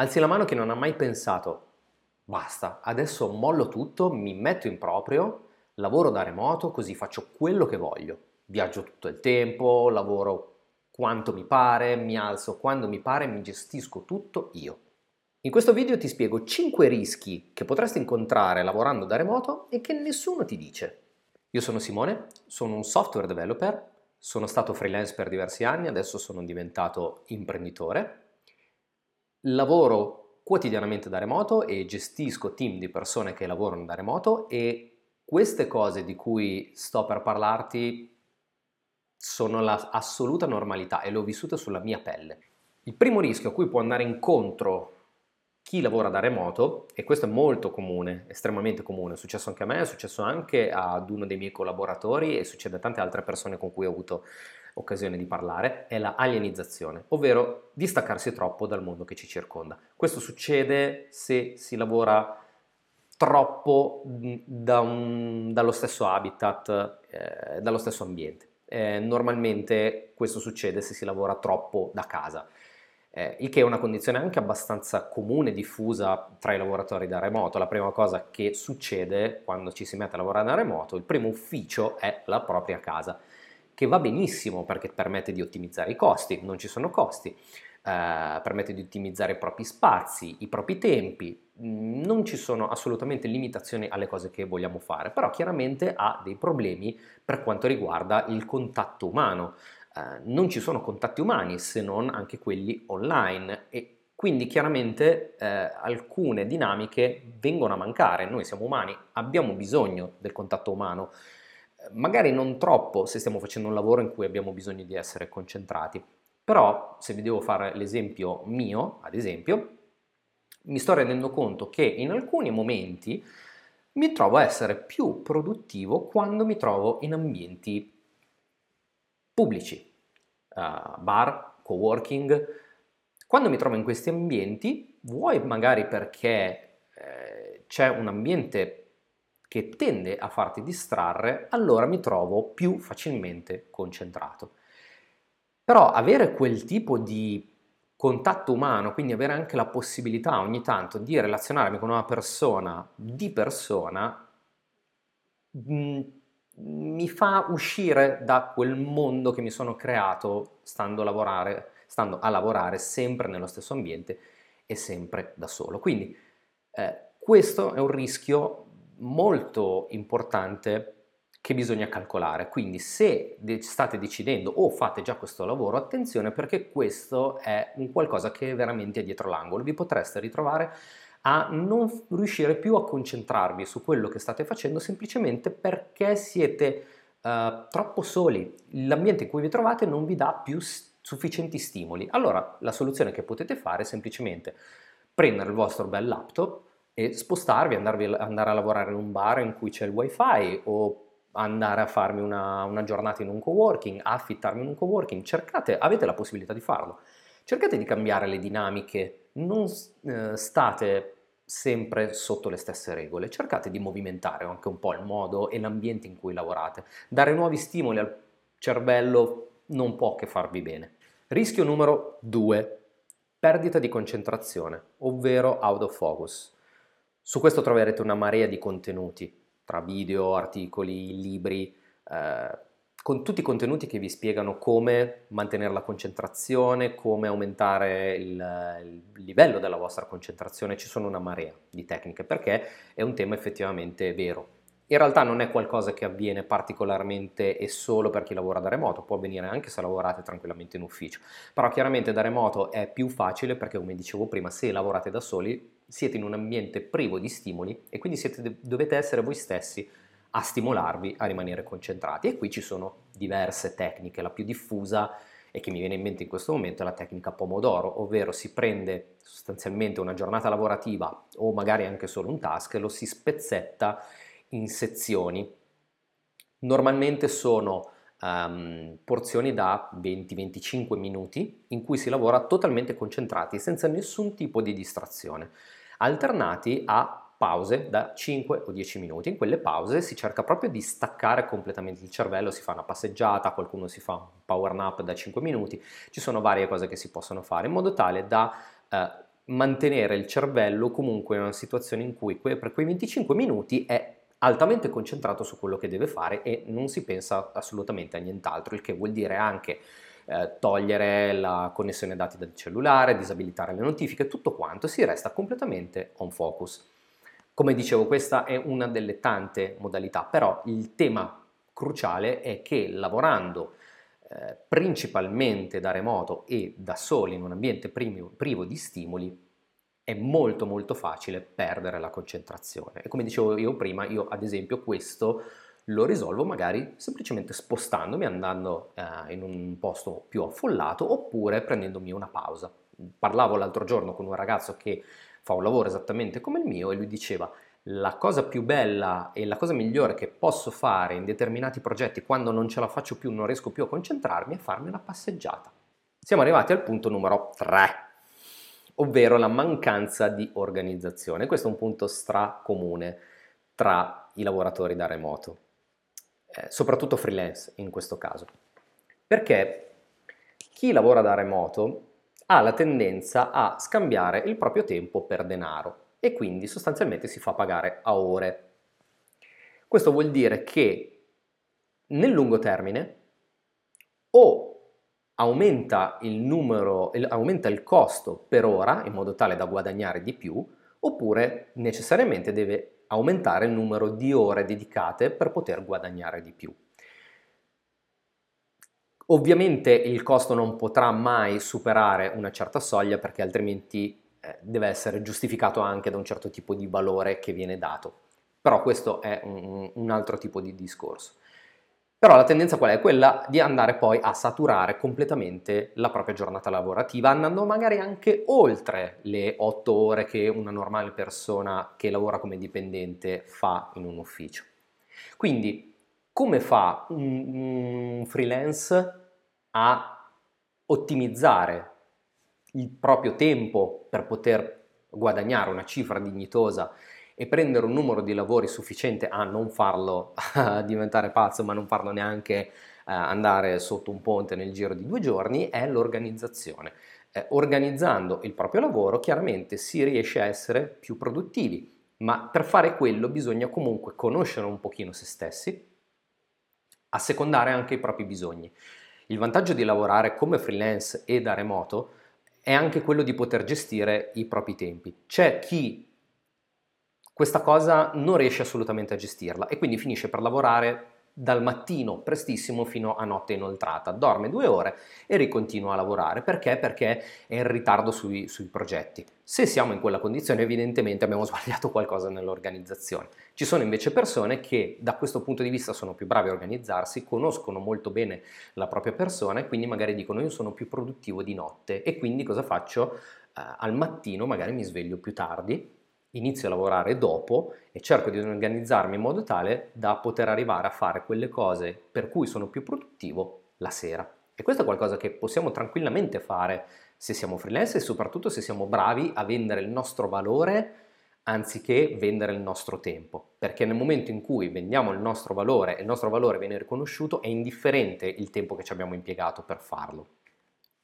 Alzi la mano che non ha mai pensato, basta, adesso mollo tutto, mi metto in proprio, lavoro da remoto così faccio quello che voglio. Viaggio tutto il tempo, lavoro quanto mi pare, mi alzo quando mi pare, mi gestisco tutto io. In questo video ti spiego 5 rischi che potresti incontrare lavorando da remoto e che nessuno ti dice. Io sono Simone, sono un software developer, sono stato freelance per diversi anni, adesso sono diventato imprenditore. Lavoro quotidianamente da remoto e gestisco team di persone che lavorano da remoto e queste cose di cui sto per parlarti sono l'assoluta normalità e le ho vissute sulla mia pelle. Il primo rischio a cui può andare incontro chi lavora da remoto, e questo è molto comune, estremamente comune, è successo anche a me, è successo anche ad uno dei miei collaboratori e succede a tante altre persone con cui ho avuto occasione di parlare, è la alienizzazione, ovvero distaccarsi troppo dal mondo che ci circonda. Questo succede se si lavora troppo da un, dallo stesso habitat, eh, dallo stesso ambiente. Eh, normalmente questo succede se si lavora troppo da casa eh, il che è una condizione anche abbastanza comune, diffusa tra i lavoratori da remoto. La prima cosa che succede quando ci si mette a lavorare da remoto, il primo ufficio è la propria casa, che va benissimo perché permette di ottimizzare i costi, non ci sono costi. Eh, permette di ottimizzare i propri spazi, i propri tempi, non ci sono assolutamente limitazioni alle cose che vogliamo fare, però chiaramente ha dei problemi per quanto riguarda il contatto umano. Eh, non ci sono contatti umani se non anche quelli online e quindi chiaramente eh, alcune dinamiche vengono a mancare, noi siamo umani, abbiamo bisogno del contatto umano, magari non troppo se stiamo facendo un lavoro in cui abbiamo bisogno di essere concentrati, però se vi devo fare l'esempio mio, ad esempio, mi sto rendendo conto che in alcuni momenti mi trovo a essere più produttivo quando mi trovo in ambienti pubblici, uh, bar, coworking. Quando mi trovo in questi ambienti, vuoi magari perché eh, c'è un ambiente che tende a farti distrarre, allora mi trovo più facilmente concentrato. Però avere quel tipo di contatto umano, quindi avere anche la possibilità ogni tanto di relazionarmi con una persona di persona, mm, mi fa uscire da quel mondo che mi sono creato stando a lavorare, stando a lavorare sempre nello stesso ambiente e sempre da solo. Quindi eh, questo è un rischio molto importante che bisogna calcolare. Quindi se state decidendo o fate già questo lavoro, attenzione perché questo è un qualcosa che è veramente dietro l'angolo. Vi potreste ritrovare a non riuscire più a concentrarvi su quello che state facendo semplicemente perché siete uh, troppo soli. L'ambiente in cui vi trovate non vi dà più sufficienti stimoli. Allora la soluzione che potete fare è semplicemente prendere il vostro bel laptop e spostarvi, andarvi, andare a lavorare in un bar in cui c'è il wifi o andare a farmi una, una giornata in un coworking, affittarmi in un coworking, cercate, avete la possibilità di farlo. Cercate di cambiare le dinamiche, non eh, state sempre sotto le stesse regole, cercate di movimentare anche un po' il modo e l'ambiente in cui lavorate. Dare nuovi stimoli al cervello non può che farvi bene. Rischio numero 2, perdita di concentrazione, ovvero out of focus. Su questo troverete una marea di contenuti, tra video, articoli, libri, eh, con tutti i contenuti che vi spiegano come mantenere la concentrazione, come aumentare il, il, livello della vostra concentrazione, ci sono una marea di tecniche perché è un tema effettivamente vero. In realtà non è qualcosa che avviene particolarmente e solo per chi lavora da remoto, può avvenire anche se lavorate tranquillamente in ufficio, però chiaramente da remoto è più facile perché come dicevo prima, se lavorate da soli siete in un ambiente privo di stimoli e quindi siete, dovete essere voi stessi a stimolarvi a rimanere concentrati. E qui ci sono diverse tecniche, la più diffusa e che mi viene in mente in questo momento è la tecnica Pomodoro, ovvero si prende sostanzialmente una giornata lavorativa o magari anche solo un task e lo si spezzetta in sezioni. Normalmente sono um, porzioni da 20-25 minuti in cui si lavora totalmente concentrati, senza nessun tipo di distrazione, alternati a pause da 5 o 10 minuti. In quelle pause si cerca proprio di staccare completamente il cervello, si fa una passeggiata, qualcuno si fa un power nap da 5 minuti, ci sono varie cose che si possono fare in modo tale da eh, mantenere il cervello comunque in una situazione in cui per quei 25 minuti è altamente concentrato su quello che deve fare e non si pensa assolutamente a nient'altro, il che vuol dire anche eh, togliere la connessione dati dal cellulare, disabilitare le notifiche, tutto quanto, si resta completamente on focus. Come dicevo, questa è una delle tante modalità, però il tema cruciale è che lavorando eh, principalmente da remoto e da soli in un ambiente privo, privo di stimoli, è molto molto facile perdere la concentrazione. E come dicevo io prima, io ad esempio questo lo risolvo magari semplicemente spostandomi, andando eh, in un posto più affollato oppure prendendomi una pausa. Parlavo l'altro giorno con un ragazzo che fa un lavoro esattamente come il mio e lui diceva la cosa più bella e la cosa migliore che posso fare in determinati progetti quando non ce la faccio più, non riesco più a concentrarmi, è farmi una passeggiata. Siamo arrivati al punto numero 3 ovvero la mancanza di organizzazione. Questo è un punto stracomune tra i lavoratori da remoto, eh, soprattutto freelance in questo caso, perché chi lavora da remoto ha la tendenza a scambiare il proprio tempo per denaro e quindi sostanzialmente si fa pagare a ore. Questo vuol dire che nel lungo termine o aumenta il numero, aumenta il costo per ora in modo tale da guadagnare di più, oppure necessariamente deve aumentare il numero di ore dedicate per poter guadagnare di più. Ovviamente il costo non potrà mai superare una certa soglia perché altrimenti eh, deve essere giustificato anche da un certo tipo di valore che viene dato. Però questo è un, un altro tipo di discorso. Però la tendenza qual è? Quella di andare poi a saturare completamente la propria giornata lavorativa, andando magari anche oltre le otto ore che una normale persona che lavora come dipendente fa in un ufficio. Quindi, come fa un, freelance a ottimizzare il proprio tempo per poter guadagnare una cifra dignitosa e prendere un numero di lavori sufficiente a non farlo diventare pazzo, ma non farlo neanche eh, andare sotto un ponte nel giro di due giorni, è l'organizzazione. Eh, organizzando il proprio lavoro chiaramente si riesce a essere più produttivi, ma per fare quello bisogna comunque conoscere un pochino se stessi, assecondare anche i propri bisogni. Il vantaggio di lavorare come freelance e da remoto è anche quello di poter gestire i propri tempi. C'è chi questa cosa non riesce assolutamente a gestirla e quindi finisce per lavorare dal mattino prestissimo fino a notte inoltrata, dorme due ore e ricontinua a lavorare. Perché? Perché è in ritardo sui, sui, progetti. Se siamo in quella condizione evidentemente abbiamo sbagliato qualcosa nell'organizzazione. Ci sono invece persone che da questo punto di vista sono più bravi a organizzarsi, conoscono molto bene la propria persona e quindi magari dicono io sono più produttivo di notte e quindi cosa faccio? Uh, al mattino magari mi sveglio più tardi inizio a lavorare dopo e cerco di organizzarmi in modo tale da poter arrivare a fare quelle cose per cui sono più produttivo la sera. E questo è qualcosa che possiamo tranquillamente fare se siamo freelance e soprattutto se siamo bravi a vendere il nostro valore anziché vendere il nostro tempo, perché nel momento in cui vendiamo il nostro valore e il nostro valore viene riconosciuto è indifferente il tempo che ci abbiamo impiegato per farlo.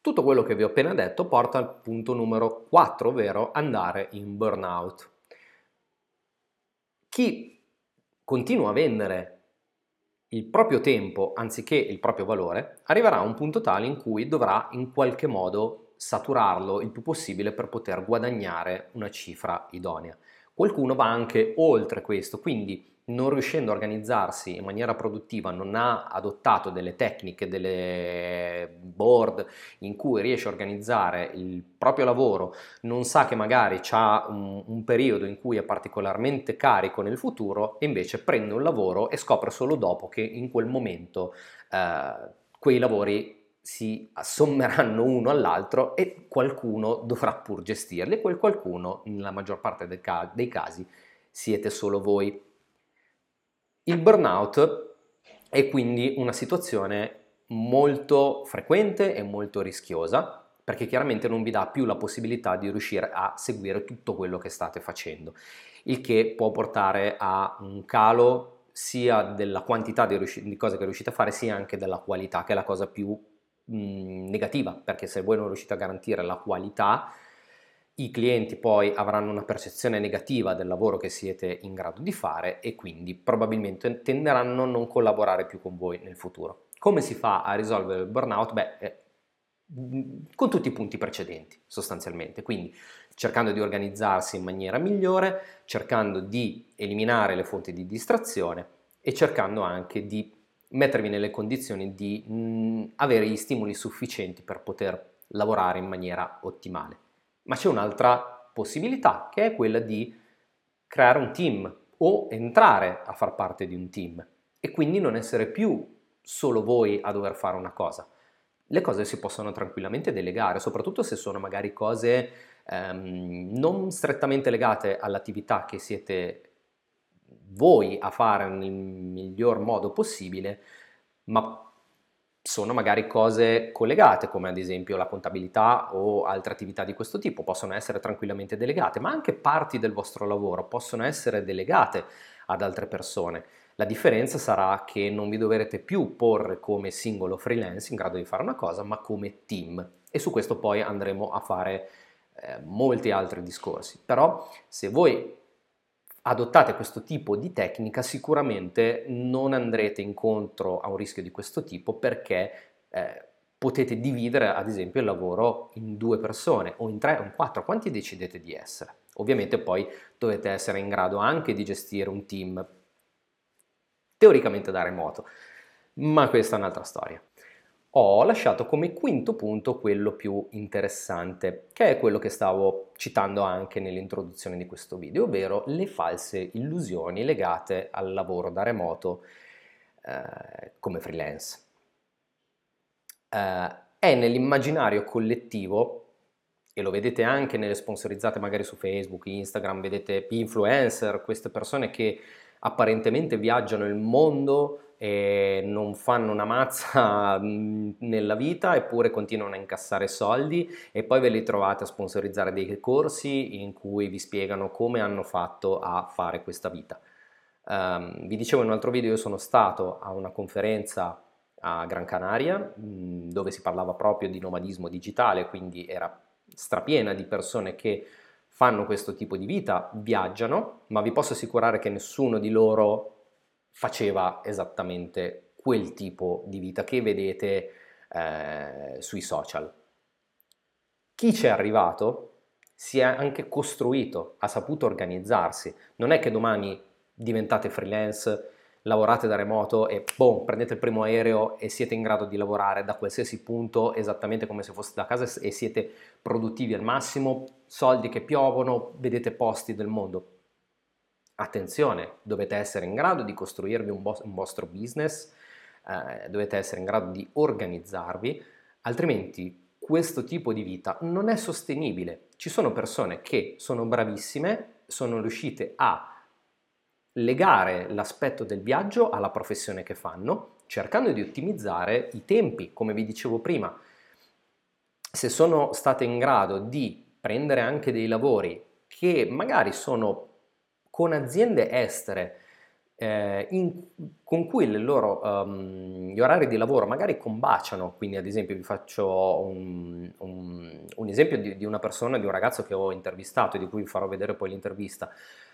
Tutto quello che vi ho appena detto porta al punto numero 4, ovvero andare in burnout. Chi continua a vendere il proprio tempo anziché il proprio valore arriverà a un punto tale in cui dovrà in qualche modo saturarlo il più possibile per poter guadagnare una cifra idonea. Qualcuno va anche oltre questo, quindi non riuscendo a organizzarsi in maniera produttiva, non ha adottato delle tecniche, delle board in cui riesce a organizzare il proprio lavoro, non sa che magari ha un, un, periodo in cui è particolarmente carico nel futuro e invece prende un lavoro e scopre solo dopo che in quel momento eh, quei lavori si assommeranno uno all'altro e qualcuno dovrà pur gestirli e quel qualcuno, nella maggior parte dei casi, siete solo voi. Il burnout è quindi una situazione molto frequente e molto rischiosa perché chiaramente non vi dà più la possibilità di riuscire a seguire tutto quello che state facendo, il che può portare a un calo sia della quantità di, riusci- di cose che riuscite a fare sia anche della qualità, che è la cosa più mh, negativa, perché se voi non riuscite a garantire la qualità i clienti poi avranno una percezione negativa del lavoro che siete in grado di fare e quindi probabilmente tenderanno a non collaborare più con voi nel futuro. Come si fa a risolvere il burnout? Beh, eh, con tutti i punti precedenti sostanzialmente, quindi cercando di organizzarsi in maniera migliore, cercando di eliminare le fonti di distrazione e cercando anche di mettervi nelle condizioni di mh, avere gli stimoli sufficienti per poter lavorare in maniera ottimale. Ma c'è un'altra possibilità che è quella di creare un team o entrare a far parte di un team e quindi non essere più solo voi a dover fare una cosa. Le cose si possono tranquillamente delegare, soprattutto se sono magari cose ehm, non strettamente legate all'attività che siete voi a fare nel miglior modo possibile, ma sono magari cose collegate, come ad esempio la contabilità o altre attività di questo tipo, possono essere tranquillamente delegate, ma anche parti del vostro lavoro possono essere delegate ad altre persone. La differenza sarà che non vi dovrete più porre come singolo freelance in grado di fare una cosa, ma come team. E su questo poi andremo a fare eh, molti altri discorsi. Però se voi adottate questo tipo di tecnica sicuramente non andrete incontro a un rischio di questo tipo perché eh, potete dividere ad esempio il lavoro in due persone o in tre o in quattro, quanti decidete di essere. Ovviamente poi dovete essere in grado anche di gestire un team teoricamente da remoto, ma questa è un'altra storia ho lasciato come quinto punto quello più interessante, che è quello che stavo citando anche nell'introduzione di questo video, ovvero le false illusioni legate al lavoro da remoto eh, come freelance. Eh, è nell'immaginario collettivo, e lo vedete anche nelle sponsorizzate magari su Facebook, Instagram, vedete influencer, queste persone che apparentemente viaggiano il mondo e non fanno una mazza nella vita eppure continuano a incassare soldi e poi ve li trovate a sponsorizzare dei corsi in cui vi spiegano come hanno fatto a fare questa vita. Um, vi dicevo in un altro video, io sono stato a una conferenza a Gran Canaria dove si parlava proprio di nomadismo digitale, quindi era strapiena di persone che fanno questo tipo di vita, viaggiano, ma vi posso assicurare che nessuno di loro faceva esattamente quel tipo di vita che vedete eh, sui social. Chi ci è arrivato si è anche costruito, ha saputo organizzarsi. Non è che domani diventate freelance, lavorate da remoto e boom, prendete il primo aereo e siete in grado di lavorare da qualsiasi punto esattamente come se foste da casa e siete produttivi al massimo, soldi che piovono, vedete posti del mondo. Attenzione, dovete essere in grado di costruirvi un, bo- un vostro business, eh, dovete essere in grado di organizzarvi, altrimenti questo tipo di vita non è sostenibile. Ci sono persone che sono bravissime, sono riuscite a legare l'aspetto del viaggio alla professione che fanno, cercando di ottimizzare i tempi, come vi dicevo prima. Se sono state in grado di prendere anche dei lavori che magari sono con aziende estere eh, in, con cui loro, um, gli orari di lavoro magari combaciano, quindi ad esempio vi faccio un, un, un esempio di, di, una persona, di un ragazzo che ho intervistato e di cui vi farò vedere poi l'intervista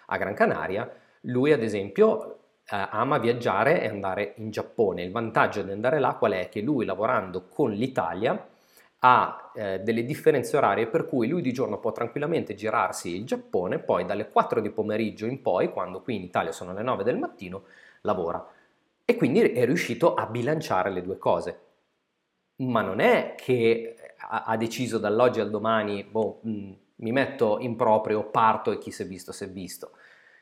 a Gran Canaria, lui ad esempio eh, ama viaggiare e andare in Giappone, il vantaggio di andare là qual è? Che lui lavorando con l'Italia ha eh, delle differenze orarie per cui lui di giorno può tranquillamente girarsi il Giappone, poi dalle 4 di pomeriggio in poi, quando qui in Italia sono le 9 del mattino, lavora. E quindi è riuscito a bilanciare le due cose. Ma non è che ha, ha deciso dall'oggi al domani, boh, mm, mi metto in proprio, parto e chi si è visto si è visto.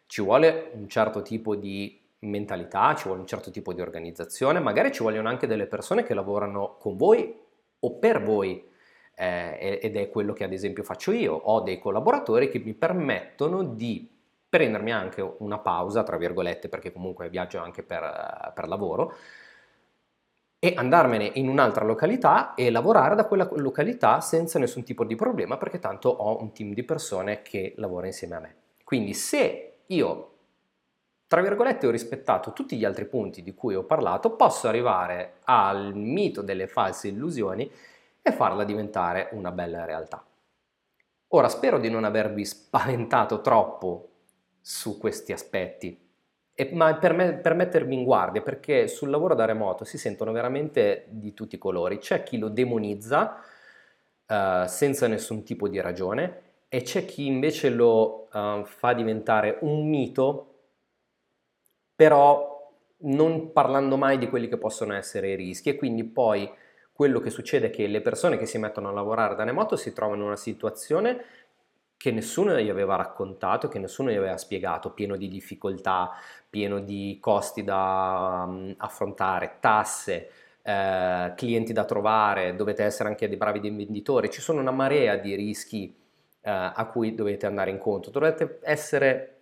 Ci vuole un certo tipo di mentalità, ci vuole un certo tipo di organizzazione, magari ci vogliono anche delle persone che lavorano con voi o per voi, eh, ed è quello che ad esempio faccio io, ho dei collaboratori che mi permettono di prendermi anche una pausa, tra virgolette, perché comunque viaggio anche per, per lavoro, e andarmene in un'altra località e lavorare da quella località senza nessun tipo di problema perché tanto ho un team di persone che lavora insieme a me. Quindi se io tra virgolette ho rispettato tutti gli altri punti di cui ho parlato, posso arrivare al mito delle false illusioni e farla diventare una bella realtà. Ora spero di non avervi spaventato troppo su questi aspetti, e, ma per, me, per mettermi in guardia, perché sul lavoro da remoto si sentono veramente di tutti i colori. C'è chi lo demonizza uh, senza nessun tipo di ragione e c'è chi invece lo uh, fa diventare un mito, però non parlando mai di quelli che possono essere i rischi e quindi poi quello che succede è che le persone che si mettono a lavorare da remoto si trovano in una situazione che nessuno gli aveva raccontato, che nessuno gli aveva spiegato, pieno di difficoltà, pieno di costi da um, affrontare, tasse, eh, clienti da trovare, dovete essere anche dei bravi venditori, ci sono una marea di rischi eh, a cui dovete andare incontro, dovete essere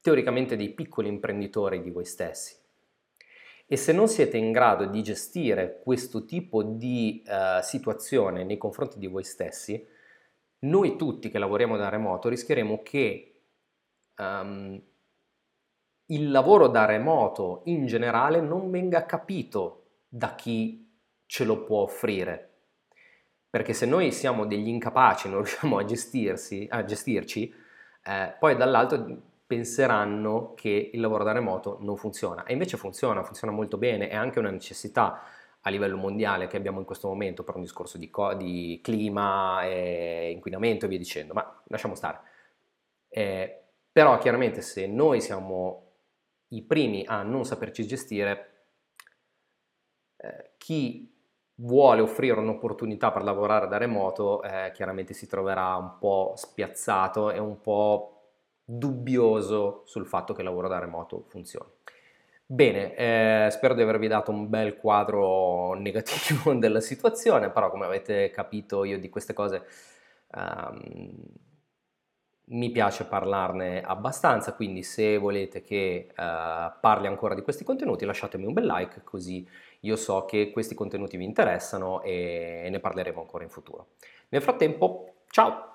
teoricamente dei piccoli imprenditori di voi stessi. E se non siete in grado di gestire questo tipo di uh, situazione nei confronti di voi stessi, noi tutti che lavoriamo da remoto rischieremo che um, il lavoro da remoto in generale non venga capito da chi ce lo può offrire. Perché se noi siamo degli incapaci, non riusciamo a, gestirsi, a gestirci, eh, poi dall'altro penseranno che il lavoro da remoto non funziona. E invece funziona, funziona molto bene, è anche una necessità a livello mondiale che abbiamo in questo momento per un discorso di, co- di clima, e inquinamento e via dicendo, ma lasciamo stare. Eh, però chiaramente se noi siamo i primi a non saperci gestire, eh, chi vuole offrire un'opportunità per lavorare da remoto eh, chiaramente si troverà un po' spiazzato e un po' dubbioso sul fatto che il lavoro da remoto funzioni. Bene, eh, spero di avervi dato un bel quadro negativo della situazione, però come avete capito io di queste cose um, mi piace parlarne abbastanza, quindi se volete che uh, parli ancora di questi contenuti lasciatemi un bel like così io so che questi contenuti vi interessano e ne parleremo ancora in futuro. Nel frattempo, ciao!